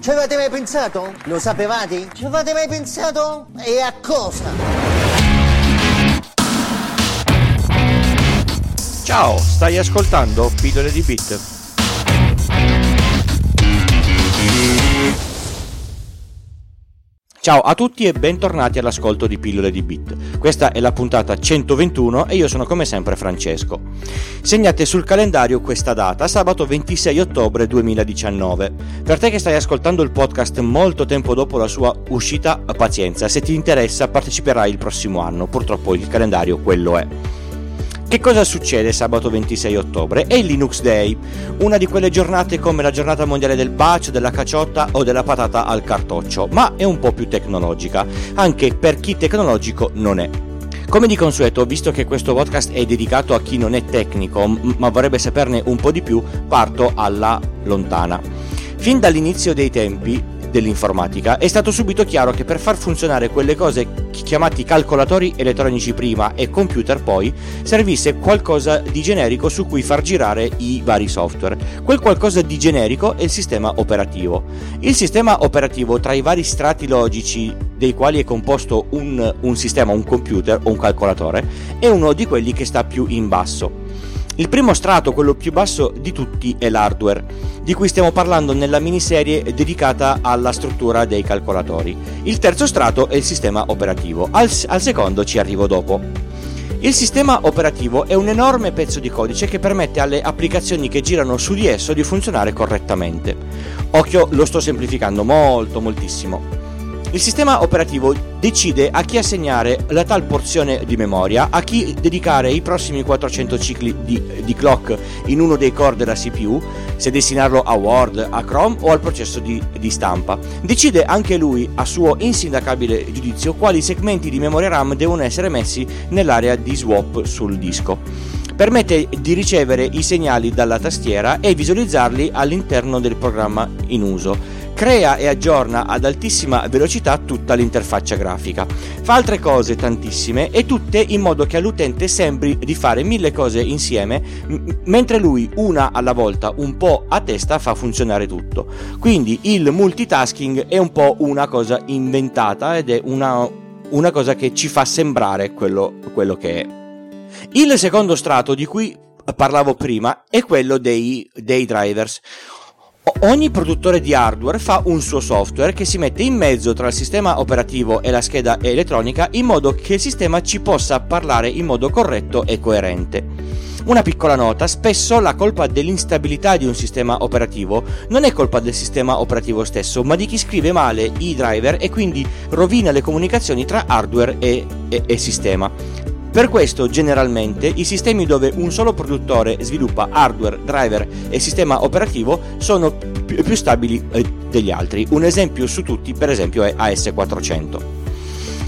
Ci avete mai pensato? Lo sapevate? Ci avete mai pensato? E a cosa? Ciao, stai ascoltando Pillole di Bit. Ciao a tutti e bentornati all'ascolto di Pillole di Bit. Questa è la puntata 121 e io sono come sempre Francesco. Segnate sul calendario questa data, sabato 26 ottobre 2019. Per te che stai ascoltando il podcast molto tempo dopo la sua uscita, pazienza, se ti interessa parteciperai il prossimo anno, purtroppo il calendario quello è. Che cosa succede sabato 26 ottobre? È il Linux Day, una di quelle giornate come la giornata mondiale del bacio, della caciotta o della patata al cartoccio, ma è un po' più tecnologica, anche per chi tecnologico non è. Come di consueto, visto che questo podcast è dedicato a chi non è tecnico, ma vorrebbe saperne un po' di più, parto alla lontana. Fin dall'inizio dei tempi, dell'informatica, è stato subito chiaro che per far funzionare quelle cose chiamati calcolatori elettronici prima e computer poi, servisse qualcosa di generico su cui far girare i vari software. Quel qualcosa di generico è il sistema operativo. Il sistema operativo tra i vari strati logici dei quali è composto un, un sistema, un computer o un calcolatore, è uno di quelli che sta più in basso. Il primo strato, quello più basso di tutti, è l'hardware, di cui stiamo parlando nella miniserie dedicata alla struttura dei calcolatori. Il terzo strato è il sistema operativo, al, al secondo ci arrivo dopo. Il sistema operativo è un enorme pezzo di codice che permette alle applicazioni che girano su di esso di funzionare correttamente. Occhio, lo sto semplificando molto, moltissimo. Il sistema operativo decide a chi assegnare la tal porzione di memoria, a chi dedicare i prossimi 400 cicli di, di, clock in uno dei core della CPU, se destinarlo a Word, a Chrome o al processo di, di stampa. Decide anche lui, a suo insindacabile giudizio, quali segmenti di memoria RAM devono essere messi nell'area di swap sul disco permette di ricevere i segnali dalla tastiera e visualizzarli all'interno del programma in uso crea e aggiorna ad altissima velocità tutta l'interfaccia grafica. Fa altre cose tantissime e tutte in modo che all'utente sembri di fare mille cose insieme, m- mentre lui una alla volta, un po' a testa, fa funzionare tutto. Quindi il multitasking è un po' una cosa inventata ed è una, una cosa che ci fa sembrare quello, quello che è. Il secondo strato di cui parlavo prima è quello dei, dei drivers Ogni produttore di hardware fa un suo software che si mette in mezzo tra il sistema operativo e la scheda elettronica in modo che il sistema ci possa parlare in modo corretto e coerente. Una piccola nota, spesso la colpa dell'instabilità di un sistema operativo non è colpa del sistema operativo stesso, ma di chi scrive male i driver e quindi rovina le comunicazioni tra hardware e, e, e sistema. Per questo, generalmente, i sistemi dove un solo produttore sviluppa hardware, driver e sistema operativo sono più, stabili eh, degli altri. Un esempio su tutti, per esempio, è AS400.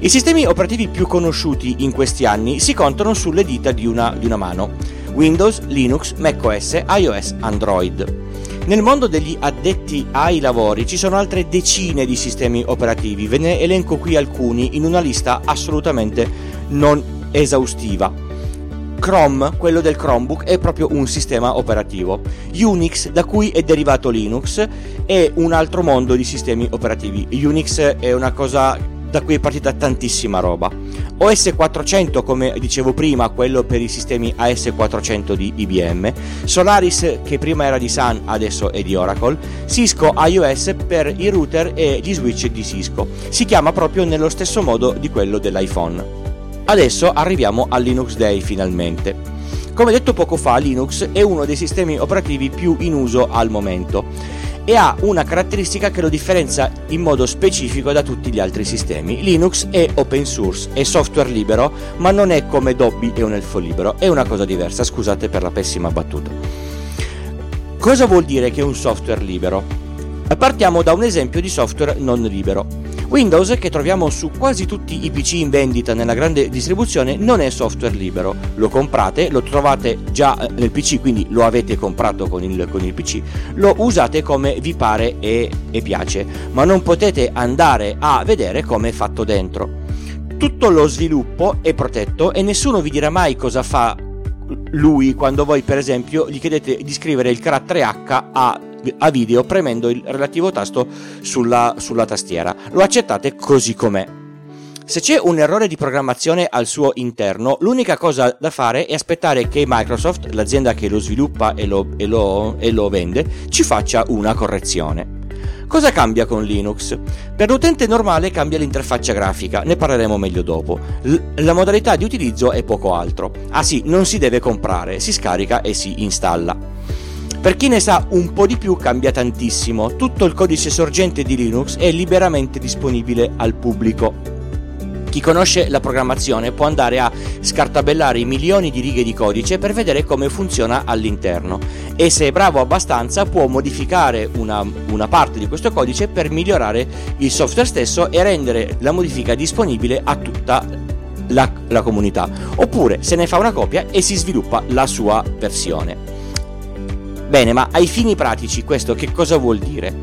I sistemi operativi più conosciuti in questi anni si contano sulle dita di una, di una mano. Windows, Linux, macOS, iOS, Android. Nel mondo degli addetti ai lavori ci sono altre decine di sistemi operativi, ve ne elenco qui alcuni in una lista assolutamente non esaustiva. Chrome, quello del Chromebook, è proprio un sistema operativo. Unix, da cui è derivato Linux, è un altro mondo di sistemi operativi. Unix è una cosa da cui è partita tantissima roba. OS 400, come dicevo prima, quello per i sistemi AS400 di IBM, Solaris che prima era di Sun, adesso è di Oracle, Cisco iOS per i router e gli switch di Cisco. Si chiama proprio nello stesso modo di quello dell'iPhone. Adesso arriviamo al Linux Day finalmente. Come detto poco fa, Linux è uno dei sistemi operativi più in uso al momento e ha una caratteristica che lo differenzia in modo specifico da tutti gli altri sistemi. Linux è open source, è software libero, ma non è come Dobby e un elfo libero, è una cosa diversa, scusate per la pessima battuta. Cosa vuol dire che è un software libero? Partiamo da un esempio di software non libero. Windows, che troviamo su quasi tutti i PC in vendita nella grande distribuzione, non è software libero. Lo comprate, lo trovate già eh, nel PC, quindi lo avete comprato con il, con il PC, lo usate come vi pare e, e piace, ma non potete andare a vedere come è fatto dentro. Tutto lo sviluppo è protetto e nessuno vi dirà mai cosa fa lui quando voi per esempio gli chiedete di scrivere il carattere H a a video premendo il relativo tasto sulla, sulla tastiera. Lo accettate così com'è. Se c'è un errore di programmazione al suo interno, l'unica cosa da fare è aspettare che Microsoft, l'azienda che lo sviluppa e lo, e lo, e lo vende, ci faccia una correzione. Cosa cambia con Linux? Per l'utente normale cambia l'interfaccia grafica, ne parleremo meglio dopo. L- la modalità di utilizzo è poco altro. Ah sì, non si deve comprare, si scarica e si installa. Per chi ne sa un po' di più cambia tantissimo, tutto il codice sorgente di Linux è liberamente disponibile al pubblico. Chi conosce la programmazione può andare a scartabellare milioni di righe di codice per vedere come funziona all'interno e se è bravo abbastanza può modificare una, una parte di questo codice per migliorare il software stesso e rendere la modifica disponibile a tutta la, la comunità oppure se ne fa una copia e si sviluppa la sua versione. Bene, ma ai fini pratici questo che cosa vuol dire?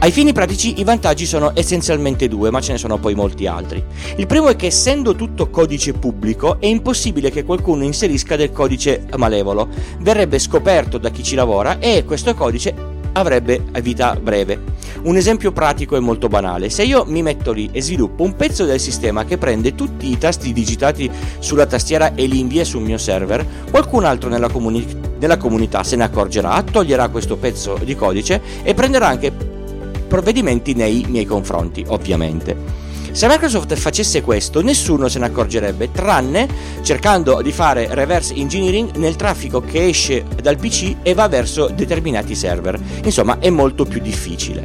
Ai fini pratici i vantaggi sono essenzialmente due, ma ce ne sono poi molti altri. Il primo è che essendo tutto codice pubblico è impossibile che qualcuno inserisca del codice malevolo, verrebbe scoperto da chi ci lavora e questo codice avrebbe vita breve. Un esempio pratico e molto banale. Se io mi metto lì e sviluppo un pezzo del sistema che prende tutti i tasti digitati sulla tastiera e li invia sul mio server, qualcun altro nella, comuni- nella comunità se ne accorgerà, toglierà questo pezzo di codice e prenderà anche provvedimenti nei miei confronti, ovviamente. Se Microsoft facesse questo, nessuno se ne accorgerebbe, tranne cercando di fare reverse engineering nel traffico che esce dal PC e va verso determinati server. Insomma, è molto più difficile.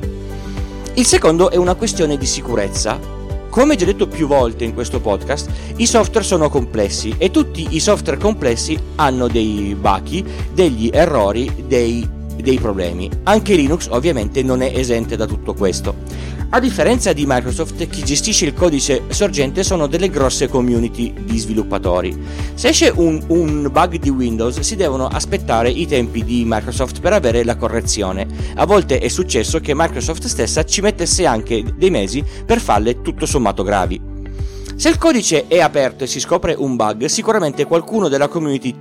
Il secondo è una questione di sicurezza. Come già detto più volte in questo podcast, i software sono complessi e tutti i software complessi hanno dei bachi, degli errori, dei dei problemi. Anche Linux ovviamente non è esente da tutto questo. A differenza di Microsoft, chi gestisce il codice sorgente sono delle grosse community di sviluppatori. Se esce un, un, bug di Windows, si devono aspettare i tempi di Microsoft per avere la correzione. A volte è successo che Microsoft stessa ci mettesse anche dei mesi per falle tutto sommato gravi. Se il codice è aperto e si scopre un bug, sicuramente qualcuno della community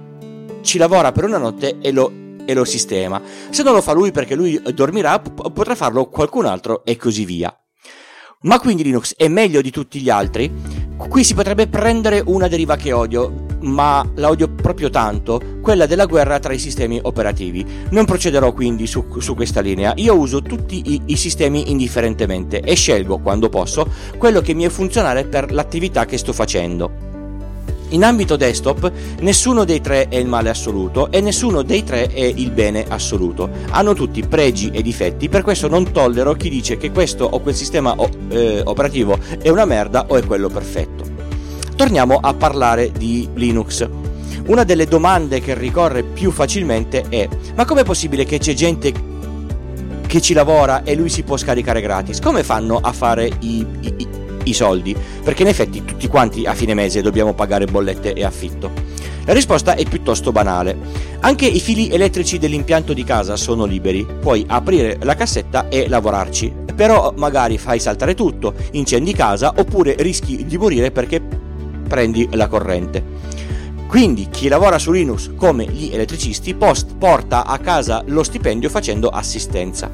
ci lavora per una notte e lo e lo sistema. Se non lo fa lui perché lui dormirà, potrà farlo qualcun altro e così via. Ma quindi Linux è meglio di tutti gli altri? Qui si potrebbe prendere una deriva che odio, ma la odio proprio tanto, quella della guerra tra i sistemi operativi. Non procederò quindi su, su questa linea, io uso tutti i, i, sistemi indifferentemente e scelgo, quando posso, quello che mi è funzionale per l'attività che sto facendo. In ambito desktop nessuno dei tre è il male assoluto e nessuno dei tre è il bene assoluto. Hanno tutti pregi e difetti, per questo non tollero chi dice che questo o quel sistema eh, operativo è una merda o è quello perfetto. Torniamo a parlare di Linux. Una delle domande che ricorre più facilmente è: ma com'è possibile che c'è gente che ci lavora e lui si può scaricare gratis? Come fanno a fare i, i, i soldi, perché in effetti tutti quanti a fine mese dobbiamo pagare bollette e affitto. La risposta è piuttosto banale. Anche i fili elettrici dell'impianto di casa sono liberi, puoi aprire la cassetta e lavorarci, però magari fai saltare tutto, incendi casa oppure rischi di morire perché prendi la corrente. Quindi chi lavora su Linux come gli elettricisti post porta a casa lo stipendio facendo assistenza.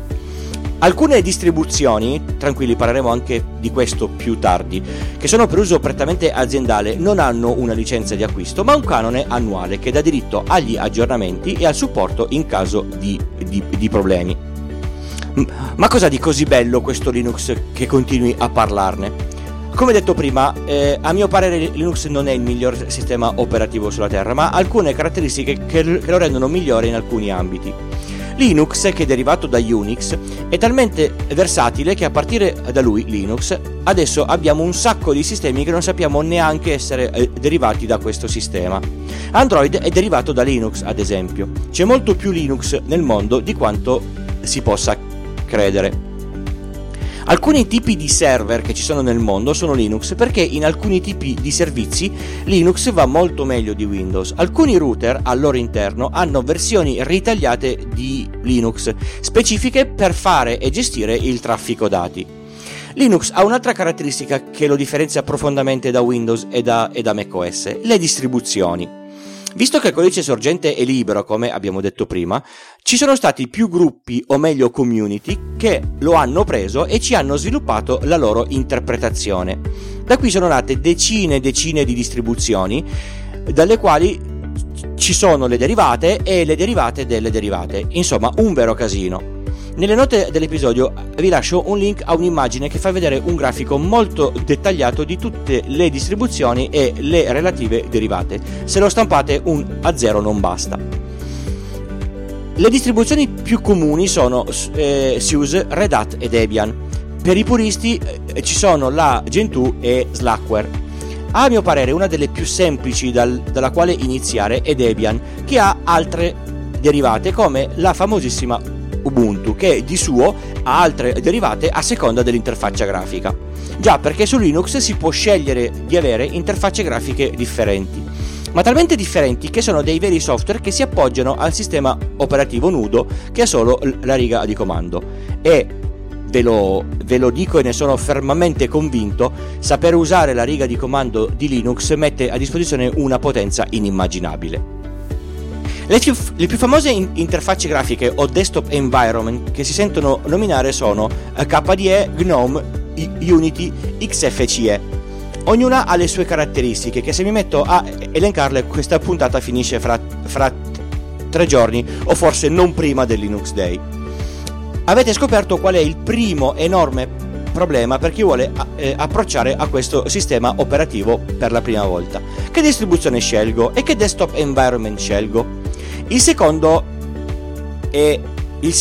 Alcune distribuzioni, tranquilli parleremo anche di questo più tardi, che sono per uso prettamente aziendale, non hanno una licenza di acquisto, ma un canone annuale che dà diritto agli aggiornamenti e al supporto in caso di, di, di problemi. Ma cosa di così bello questo Linux che continui a parlarne? Come detto prima, eh, a mio parere Linux non è il miglior sistema operativo sulla Terra, ma alcune caratteristiche che, che lo rendono migliore in alcuni ambiti. Linux, che è derivato da Unix, è talmente versatile che a partire da lui, Linux, adesso abbiamo un sacco di sistemi che non sappiamo neanche essere eh, derivati da questo sistema. Android è derivato da Linux, ad esempio. C'è molto più Linux nel mondo di quanto si possa credere. Alcuni tipi di server che ci sono nel mondo sono Linux perché in alcuni tipi di servizi Linux va molto meglio di Windows. Alcuni router al loro interno hanno versioni ritagliate di Linux, specifiche per fare e gestire il traffico dati. Linux ha un'altra caratteristica che lo differenzia profondamente da Windows e da, e da macOS, le distribuzioni. Visto che il codice sorgente è libero, come abbiamo detto prima, ci sono stati più gruppi, o meglio community, che lo hanno preso e ci hanno sviluppato la loro interpretazione. Da qui sono nate decine e decine di distribuzioni, dalle quali ci sono le derivate e le derivate delle derivate. Insomma, un vero casino. Nelle note dell'episodio vi lascio un link a un'immagine che fa vedere un grafico molto dettagliato di tutte le distribuzioni e le relative derivate. Se lo stampate un a zero non basta. Le distribuzioni più comuni sono eh, SUSE, Red Hat e Debian. Per i puristi eh, ci sono la Gentoo e Slackware. A mio parere una delle più semplici dal, dalla quale iniziare è Debian, che ha altre derivate come la famosissima Ubuntu che di suo ha altre derivate a seconda dell'interfaccia grafica. Già perché su Linux si può scegliere di avere interfacce grafiche differenti, ma talmente differenti che sono dei veri software che si appoggiano al sistema operativo nudo che ha solo la riga di comando. E ve lo, ve lo, dico e ne sono fermamente convinto, saper usare la riga di comando di Linux mette a disposizione una potenza inimmaginabile. Le più, le più famose in- interfacce grafiche o desktop environment che si sentono nominare sono eh, KDE, GNOME, Unity, XFCE. Ognuna ha le sue caratteristiche che se mi metto a elencarle questa puntata finisce fra, fra tre giorni o forse non prima del Linux Day. Avete scoperto qual è il primo enorme problema per chi vuole eh, approcciare a questo sistema operativo per la prima volta. Che distribuzione scelgo e che desktop environment scelgo? Il secondo è il,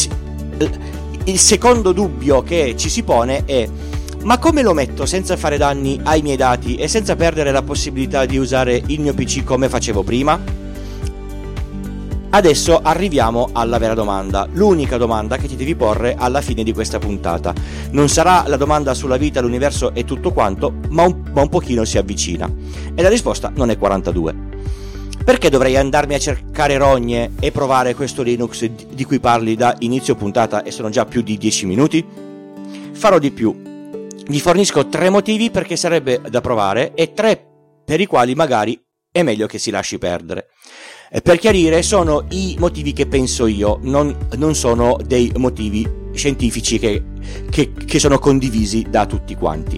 il secondo dubbio che ci si pone è ma come lo metto senza fare danni ai miei dati e senza perdere la possibilità di usare il mio PC come facevo prima? Adesso arriviamo alla vera domanda, l'unica domanda che ti devi porre alla fine di questa puntata. Non sarà la domanda sulla vita, l'universo e tutto quanto, ma un, ma un pochino si avvicina. E la risposta non è 42. Perché dovrei andarmi a cercare rogne e provare questo Linux di cui parli da inizio puntata e sono già più di 10 minuti? Farò di più. Vi fornisco tre motivi perché sarebbe da provare e tre per i quali magari è meglio che si lasci perdere. Per chiarire, sono i motivi che penso io, non, non sono dei motivi scientifici che, che, che sono condivisi da tutti quanti.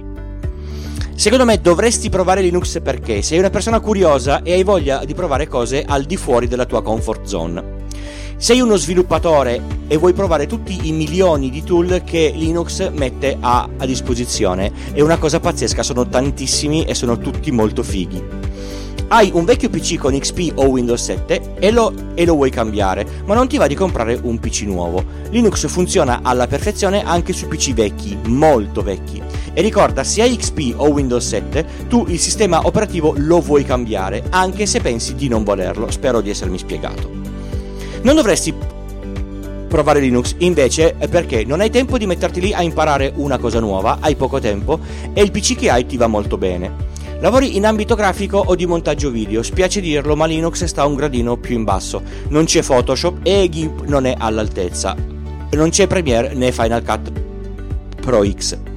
Secondo me dovresti provare Linux perché sei una persona curiosa e hai voglia di provare cose al di fuori della tua comfort zone. Sei uno sviluppatore e vuoi provare tutti i milioni di tool che Linux mette a, a disposizione. È una cosa pazzesca, sono tantissimi e sono tutti molto fighi hai un vecchio PC con XP o Windows 7 e lo, e lo, vuoi cambiare, ma non ti va di comprare un PC nuovo. Linux funziona alla perfezione anche su PC vecchi, molto vecchi. E ricorda, se hai XP o Windows 7, tu il sistema operativo lo vuoi cambiare, anche se pensi di non volerlo. Spero di essermi spiegato. Non dovresti provare Linux invece perché non hai tempo di metterti lì a imparare una cosa nuova, hai poco tempo e il PC che hai ti va molto bene. Lavori in ambito grafico o di montaggio video, spiace dirlo ma Linux sta un gradino più in basso, non c'è Photoshop e GIMP non è all'altezza, non c'è Premiere né Final Cut Pro X.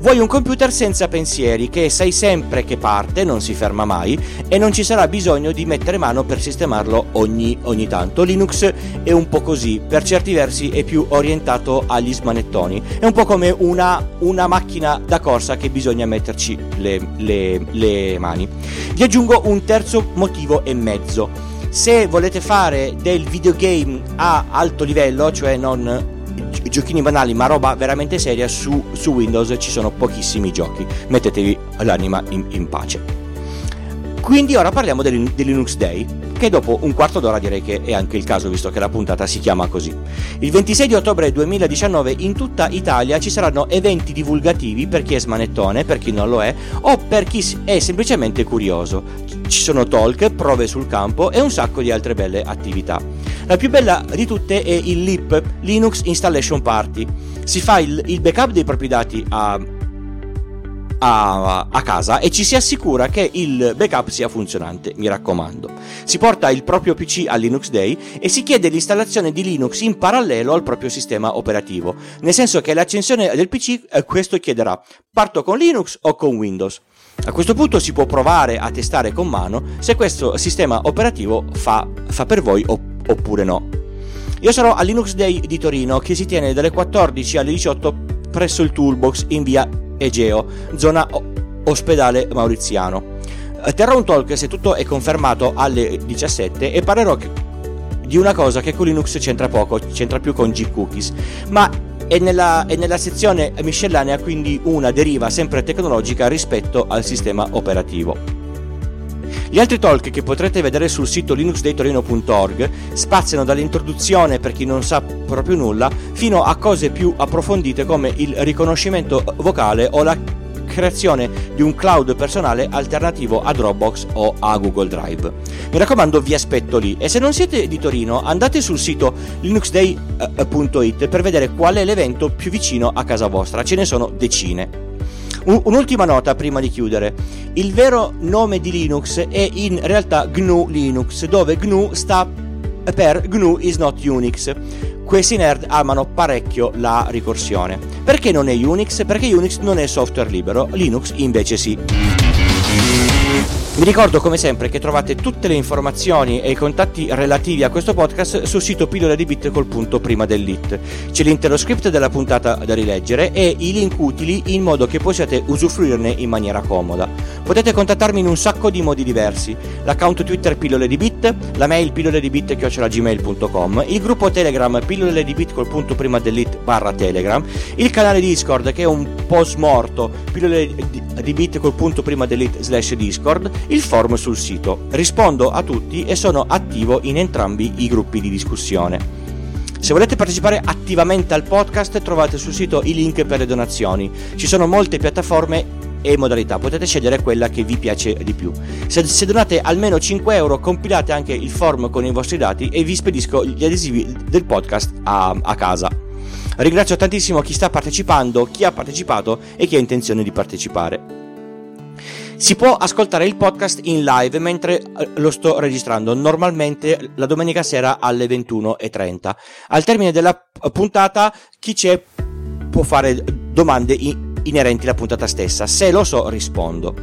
Vuoi un computer senza pensieri che sai sempre che parte, non si ferma mai e non ci sarà bisogno di mettere mano per sistemarlo ogni, ogni tanto. Linux è un po' così, per certi versi è più orientato agli smanettoni. È un po' come una, una macchina da corsa che bisogna metterci le, le, le mani. Vi aggiungo un terzo motivo e mezzo. Se volete fare del videogame a alto livello, cioè non giochini banali ma roba veramente seria su, su Windows ci sono pochissimi giochi mettetevi l'anima in, in pace quindi ora parliamo del, del, Linux Day, che dopo un quarto d'ora direi che è anche il caso visto che la puntata si chiama così. Il 26 di ottobre 2019 in tutta Italia ci saranno eventi divulgativi per chi è smanettone, per chi non lo è, o per chi è semplicemente curioso. Ci sono talk, prove sul campo e un sacco di altre belle attività. La più bella di tutte è il LIP, Linux Installation Party. Si fa il, il backup dei propri dati a a, a, casa e ci si assicura che il backup sia funzionante, mi raccomando. Si porta il proprio PC al Linux Day e si chiede l'installazione di Linux in parallelo al proprio sistema operativo, nel senso che l'accensione del PC eh, questo chiederà parto con Linux o con Windows. A questo punto si può provare a testare con mano se questo sistema operativo fa, fa per voi oppure no. Io sarò al Linux Day di Torino che si tiene dalle 14 alle 18 presso il Toolbox in via Egeo, zona ospedale mauriziano. Eh, terrò un talk se tutto è confermato alle 17 e parlerò di una cosa che con Linux c'entra poco, c'entra più con G-Cookies, ma è nella, è nella sezione miscellanea, quindi una deriva sempre tecnologica rispetto al sistema operativo. Gli altri talk che potrete vedere sul sito linuxdaytorino.org spaziano dall'introduzione per chi non sa proprio nulla fino a cose più approfondite come il riconoscimento vocale o la creazione di un cloud personale alternativo a Dropbox o a Google Drive. Mi raccomando, vi aspetto lì e se non siete di Torino andate sul sito linuxday.it per vedere qual è l'evento più vicino a casa vostra, ce ne sono decine. Un'ultima nota prima di chiudere. Il vero nome di Linux è in realtà GNU Linux, dove GNU sta per GNU is not Unix questi nerd amano parecchio la ricorsione. Perché non è Unix? Perché Unix non è software libero, Linux invece sì. Vi ricordo come sempre che trovate tutte le informazioni e i contatti relativi a questo podcast sul sito pillole di bit col punto prima dell'it. C'è l'intero script della puntata da rileggere e i link utili in modo che possiate usufruirne in maniera comoda. Potete contattarmi in un sacco di modi diversi. L'account Twitter pillole di bit, la mail pillole di bit gmail.com, il gruppo Telegram pillole di bit col punto prima dell'it barra Telegram, il canale Discord che è un po' smorto, pillole di bit col punto prima dell'it slash Discord, il forum sul sito. Rispondo a tutti e sono attivo in entrambi i gruppi di discussione. Se volete partecipare attivamente al podcast trovate sul sito i link per le donazioni. Ci sono molte piattaforme e modalità, potete scegliere quella che vi piace di più. Se, se, donate almeno 5 euro compilate anche il form con i vostri dati e vi spedisco gli adesivi del podcast a, a casa. Ringrazio tantissimo chi sta partecipando, chi ha partecipato e chi ha intenzione di partecipare. Si può ascoltare il podcast in live mentre eh, lo sto registrando, normalmente la domenica sera alle 21.30. Al termine della puntata chi c'è può fare domande inerenti alla puntata stessa. Se lo so, rispondo.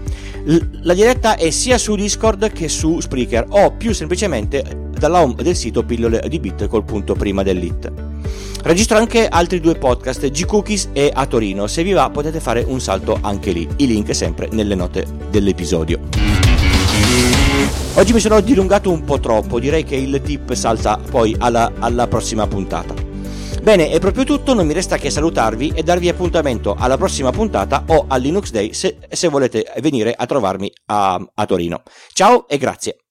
la diretta è sia su Discord che su Spreaker o più semplicemente dalla home del sito pillole di bit col punto prima dell'it. Registro anche altri due podcast, G-Cookies e A Torino. Se vi va potete fare un salto anche lì. I link sempre nelle note dell'episodio. Oggi mi sono dilungato un po' troppo, direi che il tip salta poi alla, alla prossima puntata. Bene, è proprio tutto, non mi resta che salutarvi e darvi appuntamento alla prossima puntata o al Linux Day se, se volete venire a trovarmi a, a Torino. Ciao e grazie.